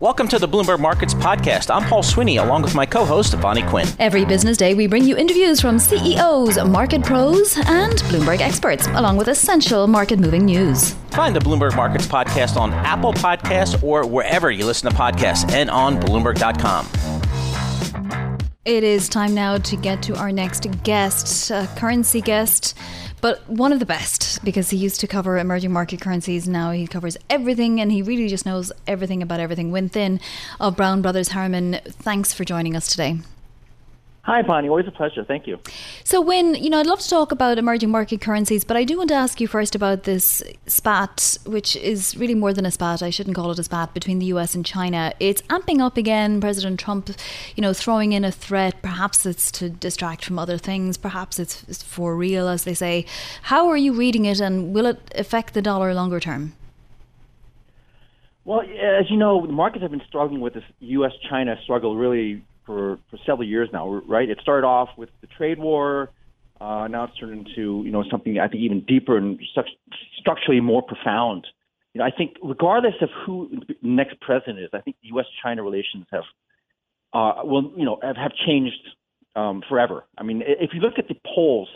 Welcome to the Bloomberg Markets Podcast. I'm Paul Sweeney, along with my co host, Vonnie Quinn. Every business day, we bring you interviews from CEOs, market pros, and Bloomberg experts, along with essential market moving news. Find the Bloomberg Markets Podcast on Apple Podcasts or wherever you listen to podcasts and on Bloomberg.com. It is time now to get to our next guest, a currency guest but one of the best because he used to cover emerging market currencies. Now he covers everything and he really just knows everything about everything. Win Thin of Brown Brothers Harriman, thanks for joining us today. Hi, Vonnie. Always a pleasure. Thank you. So, Win you know, I'd love to talk about emerging market currencies, but I do want to ask you first about this spat, which is really more than a spat. I shouldn't call it a spat between the US and China. It's amping up again. President Trump, you know, throwing in a threat. Perhaps it's to distract from other things. Perhaps it's for real, as they say. How are you reading it, and will it affect the dollar longer term? Well, as you know, the markets have been struggling with this U.S.-China struggle really for, for several years now, right? It started off with the trade war. Uh, now it's turned into you know something I think even deeper and structurally more profound. You know, I think regardless of who the next president is, I think U.S.-China relations have uh, well, you know, have, have changed um, forever. I mean, if you look at the polls,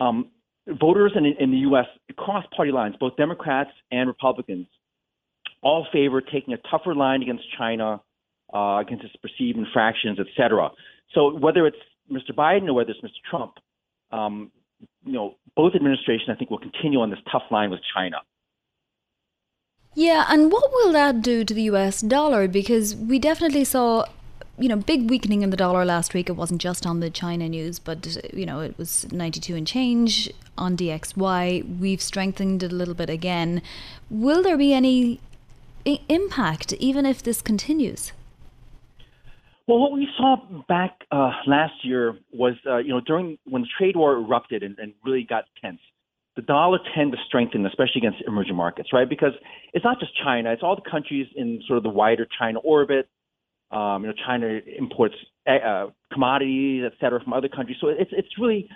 um, voters in, in the U.S. across party lines, both Democrats and Republicans, all favor taking a tougher line against China uh, against its perceived infractions, et cetera. So whether it's Mr. Biden or whether it's Mr. Trump, um, you know, both administrations, I think, will continue on this tough line with China. Yeah, and what will that do to the US dollar? Because we definitely saw, you know, big weakening in the dollar last week. It wasn't just on the China news, but, you know, it was 92 and change on DXY. We've strengthened it a little bit again. Will there be any I- impact, even if this continues? Well, what we saw back uh, last year was, uh, you know, during when the trade war erupted and, and really got tense, the dollar tended to strengthen, especially against emerging markets, right? Because it's not just China; it's all the countries in sort of the wider China orbit. Um, you know, China imports uh, commodities, et cetera, from other countries, so it's it's really,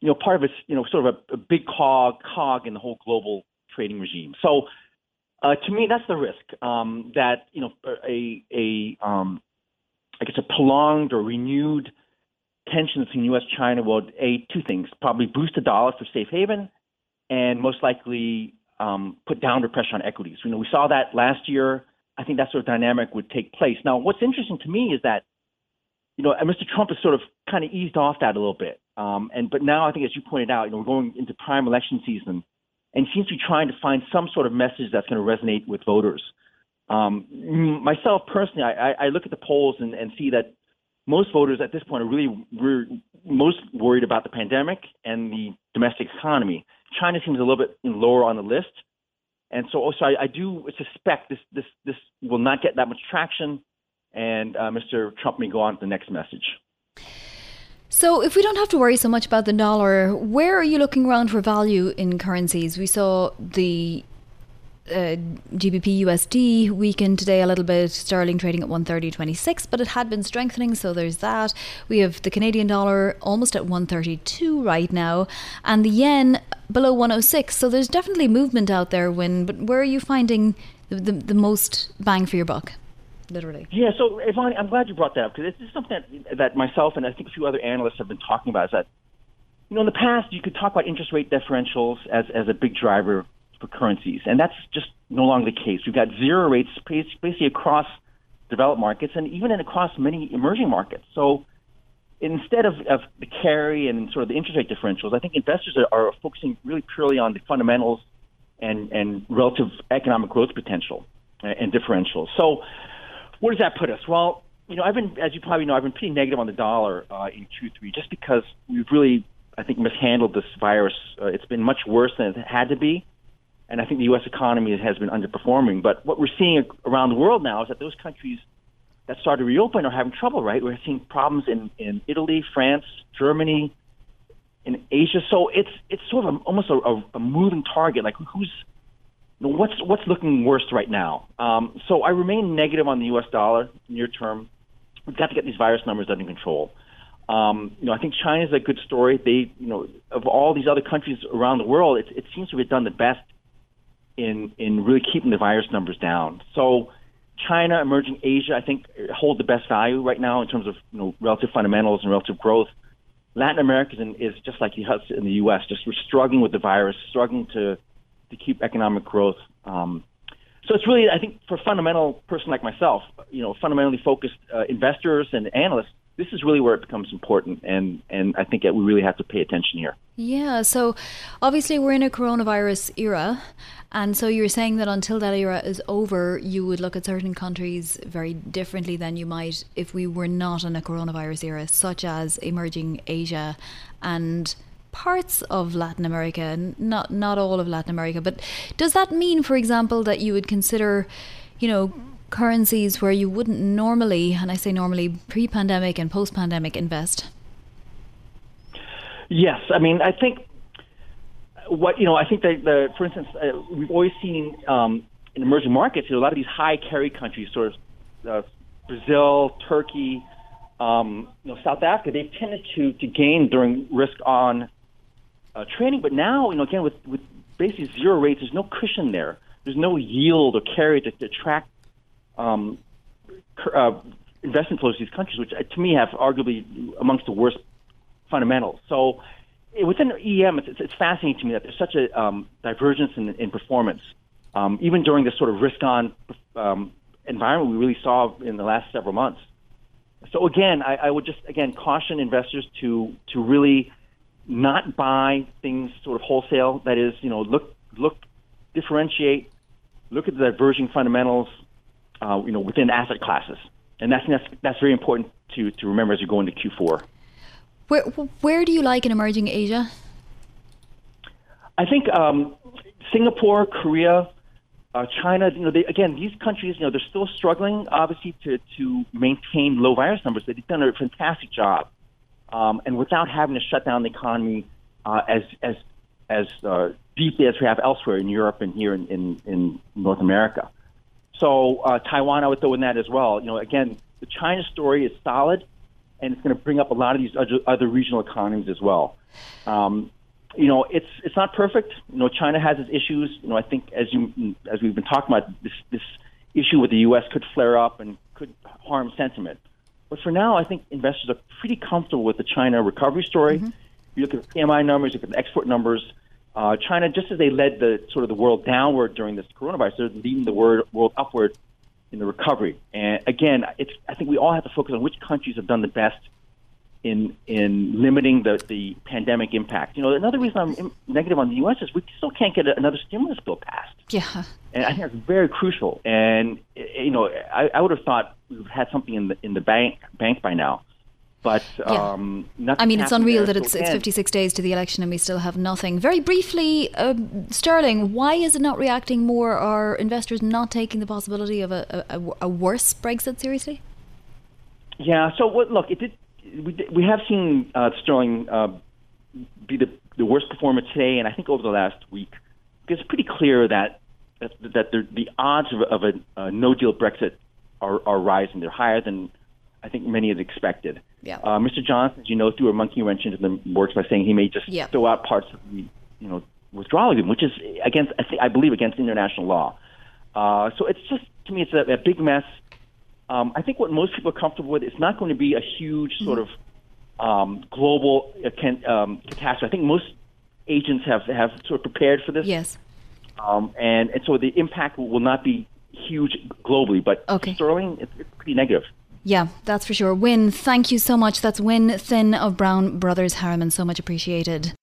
you know, part of its, you know, sort of a, a big cog cog in the whole global trading regime. So, uh, to me, that's the risk um, that you know a a um, I guess, a prolonged or renewed tension between U.S. China will a two things probably boost the dollar for safe haven, and most likely um, put downward pressure on equities. You know, we saw that last year. I think that sort of dynamic would take place. Now, what's interesting to me is that you know, Mr. Trump has sort of kind of eased off that a little bit. Um, and but now I think, as you pointed out, you know, we're going into prime election season, and seems to be trying to find some sort of message that's going to resonate with voters. Um, myself personally, I, I look at the polls and, and see that most voters at this point are really re- most worried about the pandemic and the domestic economy. China seems a little bit lower on the list, and so also I, I do suspect this this this will not get that much traction, and uh, Mr. Trump may go on to the next message. So, if we don't have to worry so much about the dollar, where are you looking around for value in currencies? We saw the uh, GBP USD weakened today a little bit. Sterling trading at 130.26, but it had been strengthening, so there's that. We have the Canadian dollar almost at 132 right now, and the yen below 106. So there's definitely movement out there. Win, but where are you finding the, the, the most bang for your buck? Literally. Yeah. So, Ivani, I'm glad you brought that up because this is something that, that myself and I think a few other analysts have been talking about. Is that you know in the past you could talk about interest rate differentials as as a big driver currencies, and that's just no longer the case. We've got zero rates basically across developed markets and even across many emerging markets. So instead of, of the carry and sort of the interest rate differentials, I think investors are, are focusing really purely on the fundamentals and, and relative economic growth potential and differentials. So where does that put us? Well, you know, I've been, as you probably know, I've been pretty negative on the dollar uh, in Q3 just because we've really, I think, mishandled this virus. Uh, it's been much worse than it had to be and I think the U.S. economy has been underperforming. But what we're seeing around the world now is that those countries that started to reopen are having trouble. Right, we're seeing problems in in Italy, France, Germany, in Asia. So it's it's sort of a, almost a, a, moving target. Like who's what's what's looking worst right now? Um, so I remain negative on the U.S. dollar near term. We've got to get these virus numbers under control. Um, you know, I think China is a good story. They, you know, of all these other countries around the world, it, it seems to have done the best in in really keeping the virus numbers down. So China, emerging Asia, I think hold the best value right now in terms of you know relative fundamentals and relative growth. Latin America is, just like the in the U.S. Just we're struggling with the virus, struggling to to keep economic growth. Um, so it's really, I think, for fundamental person like myself, you know, fundamentally focused uh, investors and analysts, this is really where it becomes important, and and I think that we really have to pay attention here. Yeah. So obviously we're in a coronavirus era, and so you're saying that until that era is over, you would look at certain countries very differently than you might if we were not in a coronavirus era, such as emerging Asia and parts of Latin America, not not all of Latin America. But does that mean, for example, that you would consider, you know, currencies where you wouldn't normally, and I say normally, pre-pandemic and post-pandemic invest? Yes, I mean, I think what you know, I think that the, for instance, uh, we've always seen um, in emerging markets, you know, a lot of these high carry countries, sort of uh, Brazil, Turkey, um, you know, South Africa, they've tended to to gain during risk on uh. But now, you know, again, with, with basically zero rates, there's no cushion there. There's no yield or carry to attract um, uh, investment flows to these countries, which uh, to me have arguably amongst the worst fundamentals. So within EM, it's, it's, fascinating to me that there's such a um, divergence in, in performance. Um, even during this sort of risk-on um, environment we really saw in the last several months. So again, I, I would just again caution investors to to really not buy things sort of wholesale. That is, you know, look, look, differentiate, look at the diverging fundamentals, uh, you know, within asset classes, and that's that's, that's very important to, to remember as you go into Q4. Where where do you like in emerging Asia? I think um, Singapore, Korea, uh, China. You know, they, again, these countries, you know, they're still struggling, obviously, to to maintain low virus numbers. They've done a fantastic job um, and without having to shut down the economy uh, as as as uh, deeply as we have elsewhere in Europe and here in, in, in North America. So uh, Taiwan, I would throw in that as well. You know, again, the China story is solid, and it's going to bring up a lot of these other, other regional economies as well. Um, you know, it's it's not perfect. You know, China has its issues. You know, I think as you as we've been talking about, this this issue with the U.S. could flare up and could harm sentiment. But for now, I think investors are pretty comfortable with the China recovery story. Mm-hmm. You look at PMI numbers, you look at the export numbers. Uh, China, just as they led the sort of the world downward during this coronavirus, they're leading the world, world upward in the recovery. And again, it's I think we all have to focus on which countries have done the best in in limiting the the pandemic impact. You know, another reason I'm negative on the U.S. is we still can't get another stimulus bill passed. Yeah, and I think that's very crucial. And you know, I, I would have thought we would have had something in the in the bank bank by now. But yeah. um, I mean, it's unreal that it's, it's 56 days to the election and we still have nothing. Very briefly, uh, Sterling, why is it not reacting more? Are investors not taking the possibility of a, a, a worse Brexit seriously? Yeah. So what, look, it did we, we have seen uh, Sterling uh, be the, the worst performer today, and I think over the last week, it's pretty clear that that, that the, the odds of, of a, a no deal Brexit are, are rising. They're higher than I think many had expected. Yeah. Uh, Mr. Johnson, as you know, threw a monkey wrench into the works by saying he may just yeah. throw out parts of the you know withdrawal agreement, which is against I, think, I believe against international law. Uh, so it's just to me it's a, a big mess. Um, I think what most people are comfortable with is not going to be a huge sort of um, global uh, can, um, catastrophe. I think most agents have, have sort of prepared for this. Yes. Um, and, and so the impact will not be huge globally, but okay. sterling, it's, it's pretty negative. Yeah, that's for sure. Win, thank you so much. That's Win Thin of Brown Brothers Harriman. So much appreciated.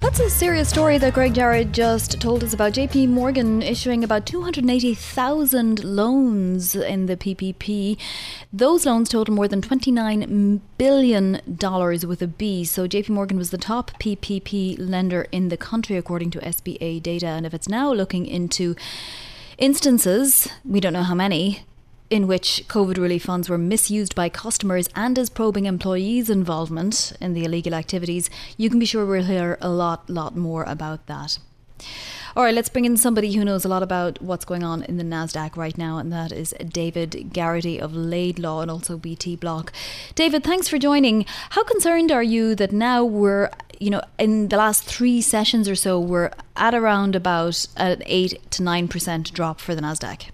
That's a serious story that Greg Jarrett just told us about. JP Morgan issuing about 280,000 loans in the PPP. Those loans total more than $29 billion with a B. So JP Morgan was the top PPP lender in the country, according to SBA data. And if it's now looking into instances, we don't know how many, in which COVID relief funds were misused by customers and is probing employees' involvement in the illegal activities, you can be sure we'll hear a lot, lot more about that. All right, let's bring in somebody who knows a lot about what's going on in the NASDAQ right now, and that is David Garrity of Laidlaw and also BT Block. David, thanks for joining. How concerned are you that now we're, you know, in the last three sessions or so, we're at around about an 8 to 9% drop for the NASDAQ?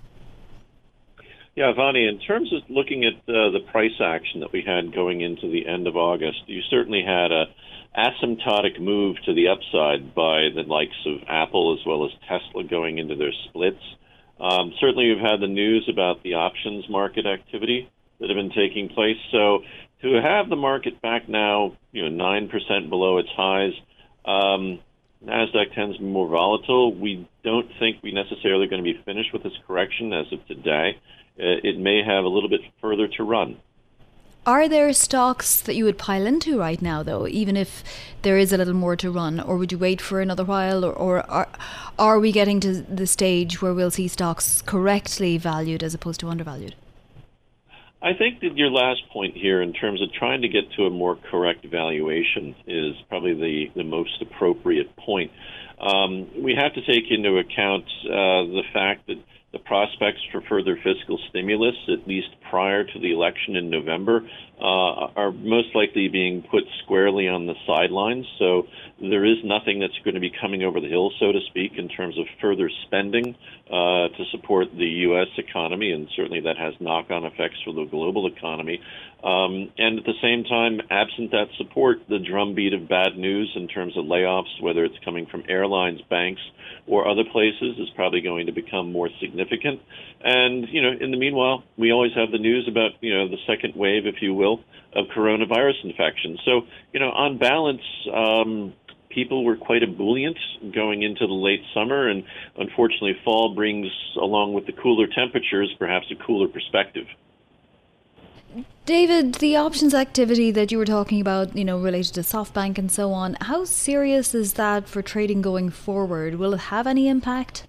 Yeah, Vonnie, in terms of looking at uh, the price action that we had going into the end of August, you certainly had a asymptotic move to the upside by the likes of Apple as well as Tesla going into their splits. Um, certainly, we've had the news about the options market activity that have been taking place. So, to have the market back now, you know, nine percent below its highs, um, Nasdaq tends to be more volatile. We don't think we necessarily going to be finished with this correction as of today. Uh, it may have a little bit further to run. Are there stocks that you would pile into right now, though, even if there is a little more to run, or would you wait for another while, or, or are, are we getting to the stage where we'll see stocks correctly valued as opposed to undervalued? I think that your last point here, in terms of trying to get to a more correct valuation, is probably the, the most appropriate point. Um, we have to take into account uh, the fact that the prospects for further fiscal stimulus, at least prior to the election in November, uh, are most likely being put squarely on the sidelines. So there is nothing that's going to be coming over the hill, so to speak, in terms of further spending uh, to support the U.S. economy, and certainly that has knock on effects for the global economy. Um, and at the same time, absent that support, the drumbeat of bad news in terms of layoffs, whether it's coming from airlines, banks, or other places, is probably going to become more significant. And, you know, in the meanwhile, we always have the news about, you know, the second wave, if you will, of coronavirus infection. So, you know, on balance, um, people were quite ebullient going into the late summer, and unfortunately, fall brings, along with the cooler temperatures, perhaps a cooler perspective. David, the options activity that you were talking about, you know, related to SoftBank and so on, how serious is that for trading going forward? Will it have any impact?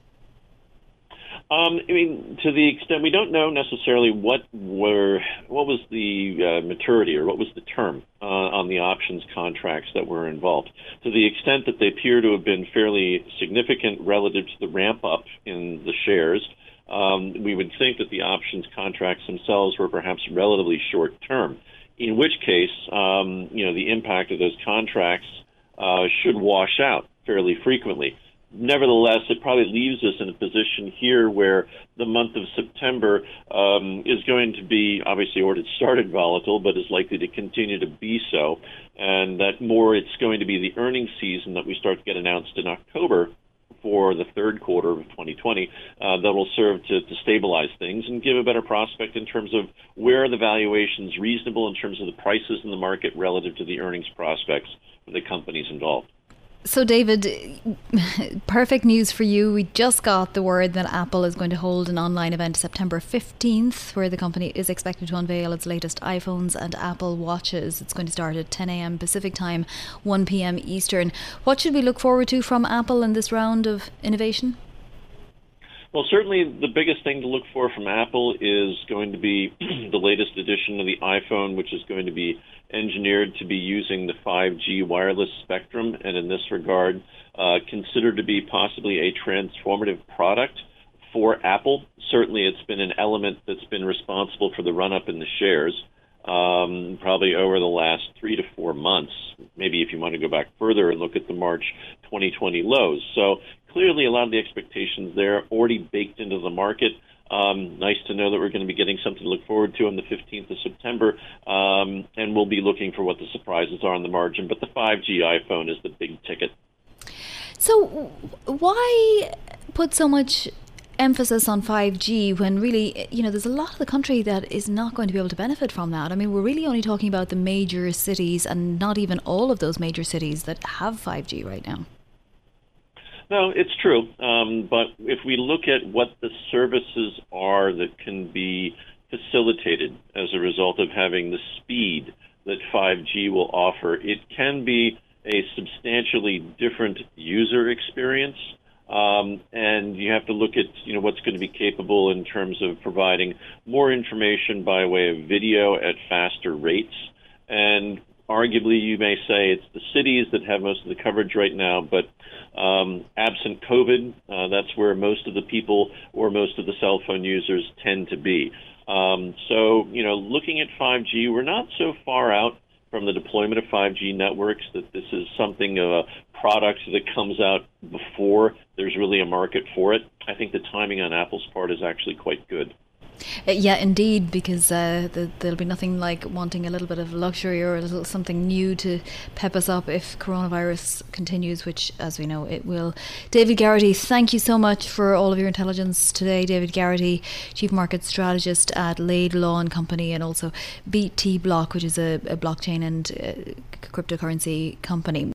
Um, I mean, to the extent we don't know necessarily what were what was the uh, maturity or what was the term uh, on the options contracts that were involved. To the extent that they appear to have been fairly significant relative to the ramp up in the shares, um, we would think that the options contracts themselves were perhaps relatively short term. In which case, um, you know, the impact of those contracts uh, should wash out fairly frequently. Nevertheless, it probably leaves us in a position here where the month of September um, is going to be obviously already started volatile, but is likely to continue to be so. And that more it's going to be the earnings season that we start to get announced in October for the third quarter of 2020 uh, that will serve to, to stabilize things and give a better prospect in terms of where the valuations reasonable in terms of the prices in the market relative to the earnings prospects for the companies involved. So, David, perfect news for you. We just got the word that Apple is going to hold an online event September 15th, where the company is expected to unveil its latest iPhones and Apple Watches. It's going to start at 10 a.m. Pacific Time, 1 p.m. Eastern. What should we look forward to from Apple in this round of innovation? Well, certainly the biggest thing to look for from Apple is going to be the latest edition of the iPhone, which is going to be engineered to be using the 5G wireless spectrum, and in this regard, uh, considered to be possibly a transformative product for Apple. Certainly, it's been an element that's been responsible for the run up in the shares. Um, probably over the last three to four months. Maybe if you want to go back further and look at the March 2020 lows. So clearly, a lot of the expectations there already baked into the market. Um, nice to know that we're going to be getting something to look forward to on the 15th of September, um, and we'll be looking for what the surprises are on the margin. But the 5G iPhone is the big ticket. So, why put so much emphasis on 5G when really, you know, there's a lot of the country that is not going to be able to benefit from that. I mean, we're really only talking about the major cities and not even all of those major cities that have 5G right now. No, it's true. Um, but if we look at what the services are that can be facilitated as a result of having the speed that 5G will offer, it can be a substantially different user experience. Um, and you have to look at you know what's going to be capable in terms of providing more information by way of video at faster rates. And arguably, you may say it's the cities that have most of the coverage right now, but um, absent COVID, uh, that's where most of the people or most of the cell phone users tend to be. Um, so, you know, looking at 5G, we're not so far out from the deployment of 5G networks that this is something of a product that comes out before there's really a market for it. I think the timing on Apple's part is actually quite good. Uh, yeah, indeed, because uh, the, there'll be nothing like wanting a little bit of luxury or a little something new to pep us up if coronavirus continues, which, as we know, it will. David Garrity, thank you so much for all of your intelligence today. David Garrity, Chief Market Strategist at Laidlaw and Company, and also BT Block, which is a, a blockchain and uh, cryptocurrency company.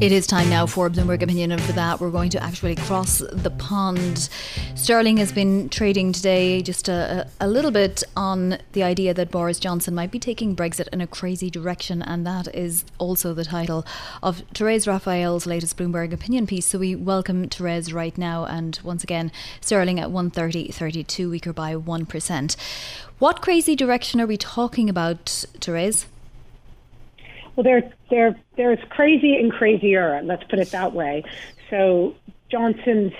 It is time now for Bloomberg Opinion, and for that, we're going to actually cross the pond. Sterling has been trading today just a, a, little bit on the idea that Boris Johnson might be taking Brexit in a crazy direction, and that is also the title of Therese Raphael's latest Bloomberg Opinion piece. So we welcome Therese right now, and once again, Sterling at 130.32, weaker by 1%. What crazy direction are we talking about, Therese? Well, there, there, there's crazy and crazier. Let's put it that way. So Johnson's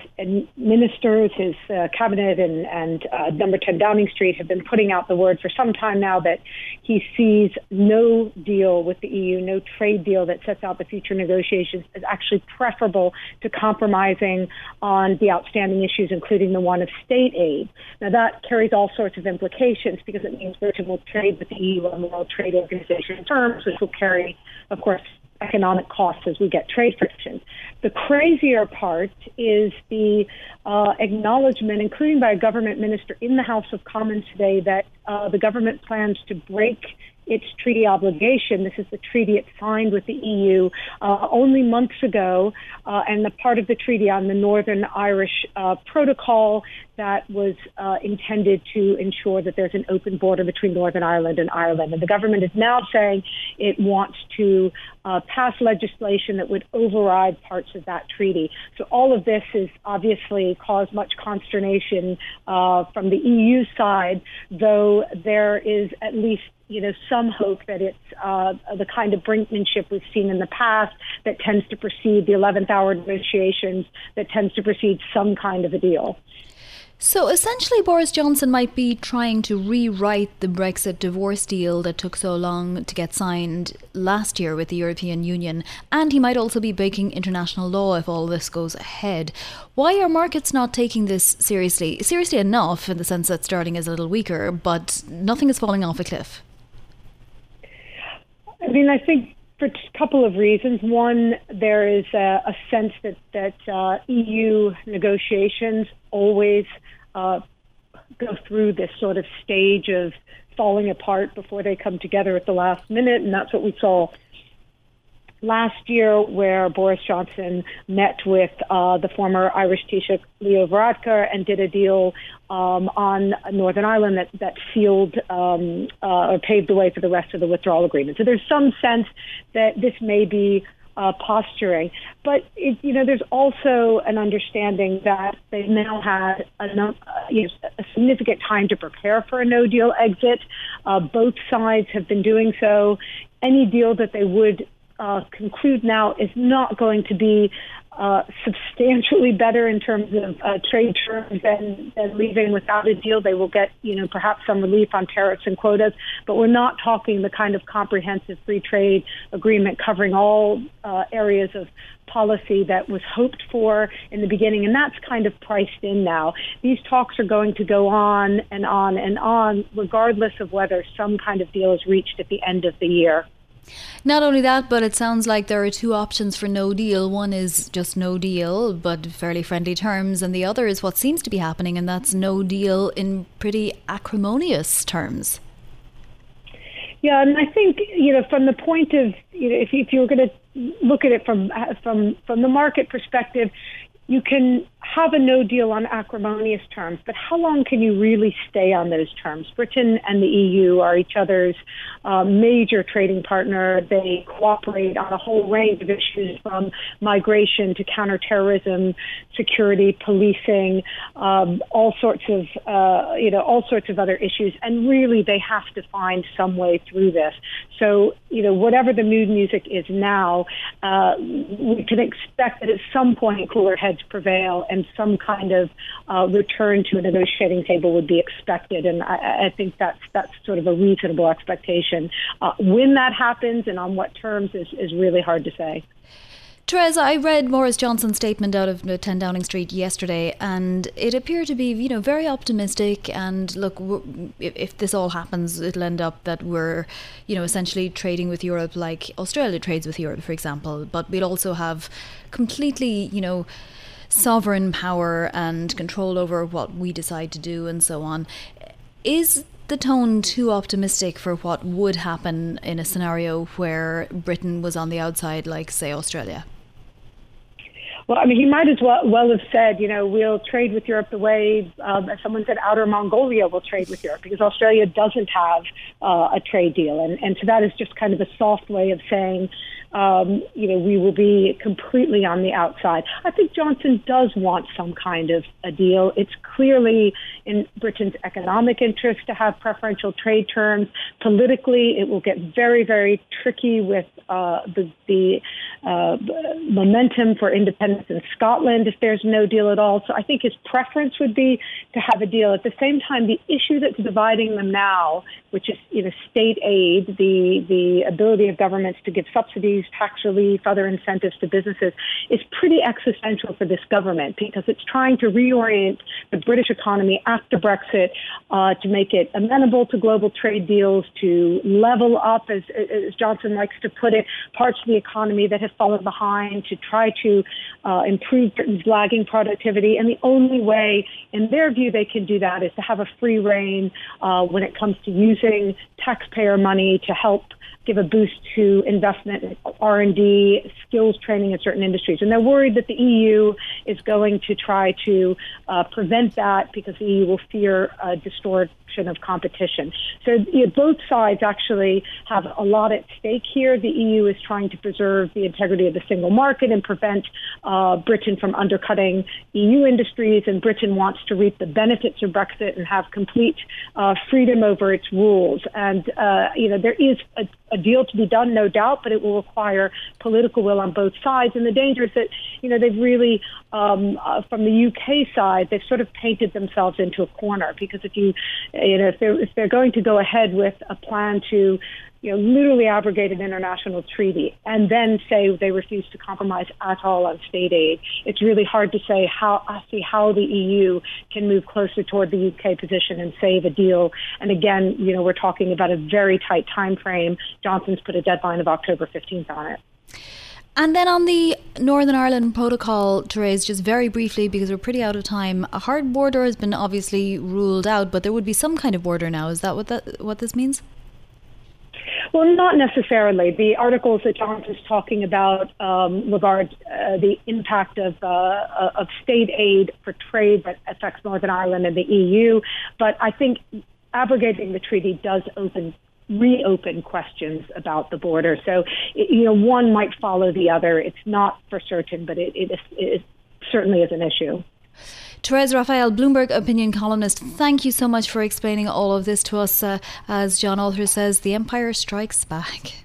ministers, his uh, cabinet, and, and uh, number 10 Downing Street have been putting out the word for some time now that he sees no deal with the EU, no trade deal that sets out the future negotiations as actually preferable to compromising on the outstanding issues, including the one of state aid. Now, that carries all sorts of implications because it means Britain will trade with the EU on the World Trade Organization terms, which will carry, of course, economic costs as we get trade friction. The crazier part is the uh, acknowledgement, including by a government minister in the House of Commons today, that uh, the government plans to break its treaty obligation. This is the treaty it signed with the EU uh, only months ago, uh, and the part of the treaty on the Northern Irish uh, Protocol that was uh, intended to ensure that there's an open border between Northern Ireland and Ireland. And the government is now saying it wants to uh, pass legislation that would override parts of that treaty. So all of this has obviously caused much consternation uh, from the EU side, though there is at least you know, some hope that it's uh, the kind of brinkmanship we've seen in the past that tends to precede the 11th hour negotiations, that tends to precede some kind of a deal. So essentially, Boris Johnson might be trying to rewrite the Brexit divorce deal that took so long to get signed last year with the European Union, and he might also be breaking international law if all this goes ahead. Why are markets not taking this seriously? Seriously enough, in the sense that sterling is a little weaker, but nothing is falling off a cliff. I mean, I think for a couple of reasons. One, there is a, a sense that that uh, EU negotiations always uh, go through this sort of stage of falling apart before they come together at the last minute, and that's what we saw last year, where Boris Johnson met with uh, the former Irish Taoiseach Leo Varadkar and did a deal um, on Northern Ireland that, that sealed um, uh, or paved the way for the rest of the withdrawal agreement. So there's some sense that this may be uh, posturing. But it, you know, there's also an understanding that they've now had a, uh, you know, a significant time to prepare for a No Deal exit. Uh, both sides have been doing so. Any deal that they would uh, conclude now is not going to be uh, substantially better in terms of uh, trade terms than, than leaving without a deal. They will get, you know, perhaps some relief on tariffs and quotas, but we're not talking the kind of comprehensive free trade agreement covering all uh, areas of policy that was hoped for in the beginning, and that's kind of priced in now. These talks are going to go on and on and on, regardless of whether some kind of deal is reached at the end of the year. Not only that, but it sounds like there are two options for no deal. One is just no deal, but fairly friendly terms, and the other is what seems to be happening, and that's no deal in pretty acrimonious terms. Yeah, and I think you know from the point of you know if, if you were going to look at it from from from the market perspective, you can have a no deal on acrimonious terms, but how long can you really stay on those terms? Britain and the EU are each other's uh, major trading partner. They cooperate on a whole range of issues from migration to counterterrorism security, policing, um, all sorts of uh, you know all sorts of other issues, and really they have to find some way through this. So you know whatever the mood music is now, uh, we can expect that at some point cooler heads prevail and some kind of uh, return to a negotiating table would be expected, and I, I think that's that's sort of a reasonable expectation. Uh, when that happens and on what terms is, is really hard to say. Therese, I read Boris Johnson's statement out of 10 Downing Street yesterday, and it appeared to be, you know, very optimistic. And look, if, if, this all happens, it'll end up that we're, you know, essentially trading with Europe like Australia trades with Europe, for example. But we'll also have completely, you know, sovereign power and control over what we decide to do and so on. Is the tone too optimistic for what would happen in a scenario where Britain was on the outside, like, say, Australia? Well, I mean, he might as well, well have said, you know, we'll trade with Europe the way, um, as someone said, Outer Mongolia will trade with Europe, because Australia doesn't have uh, a trade deal. And, and so that is just kind of a soft way of saying, um, you know, we will be completely on the outside. I think Johnson does want some kind of a deal. It's clearly in Britain's economic interest to have preferential trade terms. Politically, it will get very, very tricky with uh, the, the uh, momentum for independence in Scotland if there's no deal at all. So I think his preference would be to have a deal. At the same time, the issue that's dividing them now, which is you know state aid, the the ability of governments to give subsidies tax relief, other incentives to businesses, is pretty existential for this government because it's trying to reorient the British economy after Brexit uh, to make it amenable to global trade deals, to level up, as, as, Johnson likes to put it, parts of the economy that have fallen behind, to try to uh, improve Britain's lagging productivity. And the only way, in their view, they can do that is to have a free rein uh, when it comes to using taxpayer money to help give a boost to investment in R&D, skills training in certain industries. And they're worried that the EU is going to try to uh, prevent that because the EU will fear a of competition. So you know, both sides actually have a lot at stake here. The EU is trying to preserve the integrity of the single market and prevent uh, Britain from undercutting EU industries, and Britain wants to reap the benefits of Brexit and have complete uh, freedom over its rules. And uh, you know there is a a deal to be done, no doubt, but it will require political will on both sides. And the danger is that, you know, they've really, um, uh, from the UK side, they've sort of painted themselves into a corner because if you, you know, if they're if they're going to go ahead with a plan to you know, literally abrogate an international treaty and then say they refuse to compromise at all on state aid. It's really hard to say how I see how the EU can move closer toward the UK position and save a deal. And again, you know, we're talking about a very tight time frame. Johnson's put a deadline of October 15th on it. And then on the Northern Ireland protocol, Therese, just very briefly, because we're pretty out of time, a hard border has been obviously ruled out, but there would be some kind of border now. Is that what that what this means? Well, not necessarily. The articles that Johnson's talking about um, regard uh, the impact of, uh, uh of state aid for trade that affects Northern Ireland and the EU. But I think abrogating the treaty does open reopen questions about the border. So, you know, one might follow the other. It's not for certain, but it, it, is, it certainly is an issue. Therese Raphael, Bloomberg opinion columnist, thank you so much for explaining all of this to us. Uh, as John Alter says, the empire strikes back.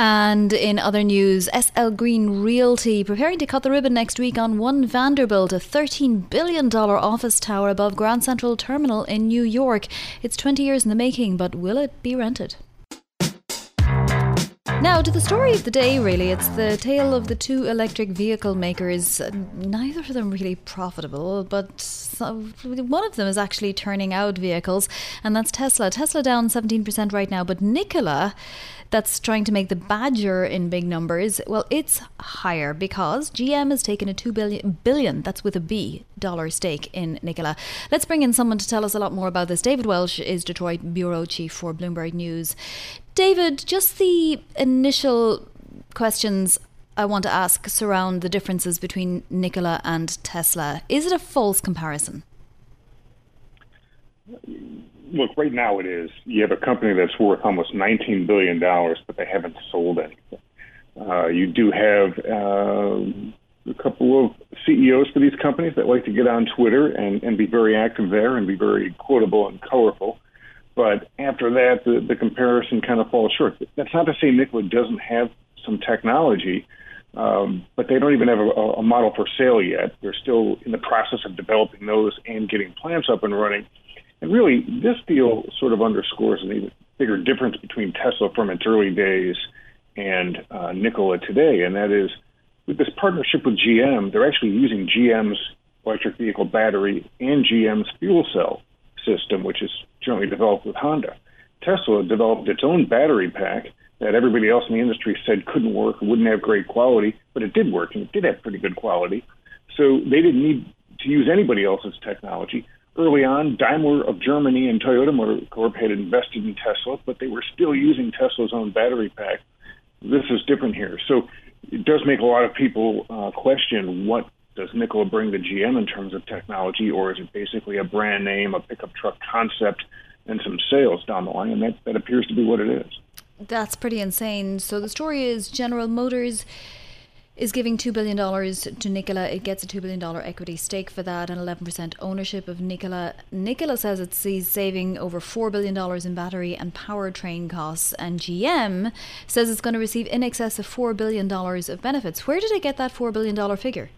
And in other news, SL Green Realty preparing to cut the ribbon next week on One Vanderbilt, a $13 billion office tower above Grand Central Terminal in New York. It's 20 years in the making, but will it be rented? Now, to the story of the day, really, it's the tale of the two electric vehicle makers. Neither of them really profitable, but one of them is actually turning out vehicles, and that's Tesla. Tesla down 17% right now, but Nikola that's trying to make the Badger in big numbers, well, it's higher because GM has taken a two billion billion that's with a B dollar stake in Nikola. Let's bring in someone to tell us a lot more about this. David Welch is Detroit bureau chief for Bloomberg News. David, just the initial questions I want to ask surround the differences between Nikola and Tesla. Is it a false comparison? Look, right now it is. You have a company that's worth almost $19 billion, but they haven't sold anything. Uh, you do have uh, a couple of CEOs for these companies that like to get on Twitter and, and be very active there and be very quotable and colorful. But after that, the, the comparison kind of falls short. That's not to say Nikola doesn't have some technology, um, but they don't even have a, a model for sale yet. They're still in the process of developing those and getting plants up and running. And really, this deal sort of underscores an even bigger difference between Tesla from its early days and uh, Nikola today, and that is with this partnership with GM, they're actually using GM's electric vehicle battery and GM's fuel cell system, which is jointly developed with Honda. Tesla developed its own battery pack that everybody else in the industry said couldn't work, wouldn't have great quality, but it did work and it did have pretty good quality. So they didn't need to use anybody else's technology. Early on, Daimler of Germany and Toyota Motor Corp had invested in Tesla, but they were still using Tesla's own battery pack. This is different here. So it does make a lot of people uh, question what does Nikola bring to GM in terms of technology, or is it basically a brand name, a pickup truck concept, and some sales down the line? And that, that appears to be what it is. That's pretty insane. So the story is General Motors is giving $2 billion to Nikola. It gets a $2 billion equity stake for that and 11% ownership of Nikola. Nikola says it sees saving over $4 billion in battery and powertrain costs, and GM says it's going to receive in excess of $4 billion of benefits. Where did it get that $4 billion figure?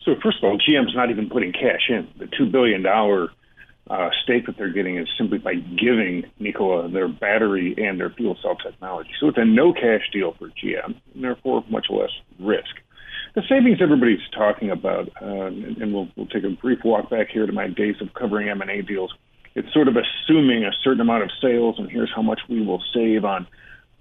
So, first of all, GM's not even putting cash in. The $2 billion uh, stake that they're getting is simply by giving Nikola their battery and their fuel cell technology. So it's a no cash deal for GM, and therefore much less risk. The savings everybody's talking about, uh, and, we'll, we'll take a brief walk back here to my days of covering M&A deals. It's sort of assuming a certain amount of sales, and here's how much we will save on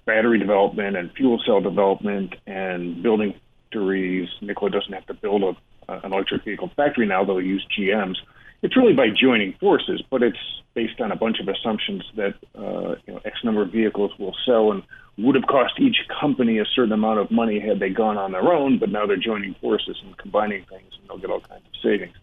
battery development and fuel cell development and building factories. Nikola doesn't have to build a, an electric vehicle factory now; they'll use GM's it's really by joining forces, but it's based on a bunch of assumptions that uh, you know, X number of vehicles will sell and would have cost each company a certain amount of money had they gone on their own, but now they're joining forces and combining things, and they'll get all kinds of savings.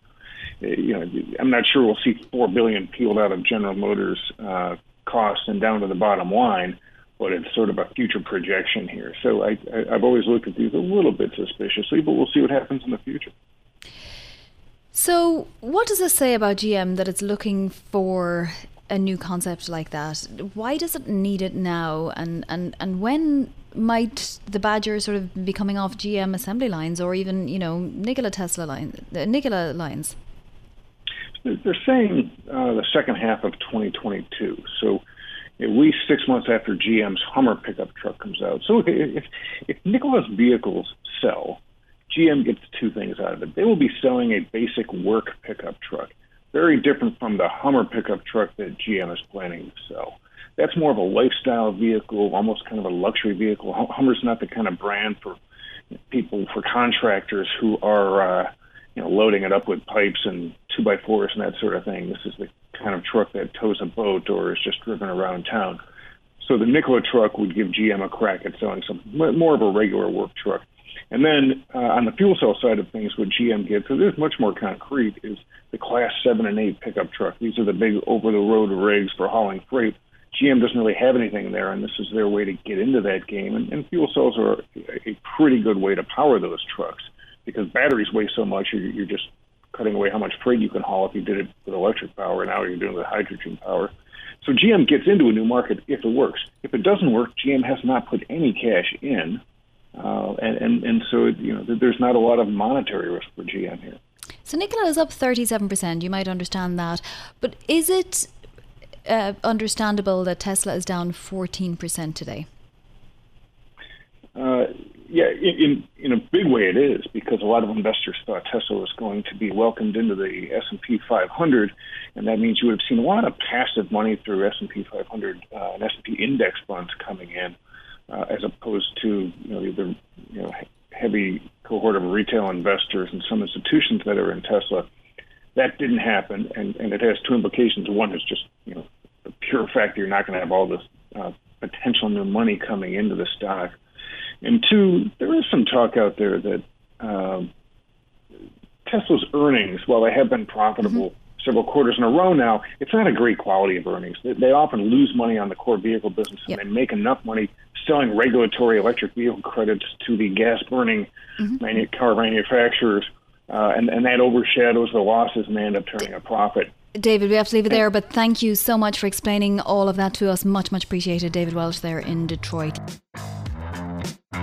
Uh, you know, I'm not sure we'll see four billion peeled out of General Motors uh, costs and down to the bottom line, but it's sort of a future projection here. So I, I, I've always looked at these a little bit suspiciously, but we'll see what happens in the future. So, what does this say about GM that it's looking for a new concept like that? Why does it need it now? And, and, and when might the Badger sort of be coming off GM assembly lines or even, you know, Nikola Tesla lines, uh, Nikola lines? They're saying uh, the second half of 2022. So, at least six months after GM's Hummer pickup truck comes out. So, if, if Nikola's vehicles sell, GM gets two things out of it. They will be selling a basic work pickup truck, very different from the Hummer pickup truck that GM is planning to sell. That's more of a lifestyle vehicle, almost kind of a luxury vehicle. Hummer's not the kind of brand for people, for contractors who are, uh, you know, loading it up with pipes and two by fours and that sort of thing. This is the kind of truck that tows a boat or is just driven around town. So the Nikola truck would give GM a crack at selling some more of a regular work truck. And then uh, on the fuel cell side of things, what GM gets, so there's much more concrete, is the Class 7 and 8 pickup truck. These are the big over the road rigs for hauling freight. GM doesn't really have anything there, and this is their way to get into that game. And, and fuel cells are a pretty good way to power those trucks because batteries weigh so much, you're, you're just cutting away how much freight you can haul if you did it with electric power. And now you're doing it with hydrogen power. So GM gets into a new market if it works. If it doesn't work, GM has not put any cash in. Uh, and, and, and so, you know, there's not a lot of monetary risk for GM here. So Nikola is up 37%. You might understand that. But is it uh, understandable that Tesla is down 14% today? Uh, yeah, in, in a big way it is because a lot of investors thought Tesla was going to be welcomed into the S&P 500, and that means you would have seen a lot of passive money through S&P 500 uh, and S&P index funds coming in uh, as opposed to you know the you know heavy cohort of retail investors and some institutions that are in Tesla. That didn't happen, and, and it has two implications. One is just you know the pure fact that you're not going to have all this uh, potential new money coming into the stock, and two, there is some talk out there that um, Tesla's earnings, while they have been profitable. Mm-hmm several quarters in a row now, it's not a great quality of earnings. They, they often lose money on the core vehicle business, and yep. they make enough money selling regulatory electric vehicle credits to the gas burning mm-hmm. manu- car manufacturers, uh, and, and that overshadows the losses and they end up turning a profit. David, we have to leave it there, but thank you so much for explaining all of that to us. Much, much appreciated. David Welch, there in Detroit.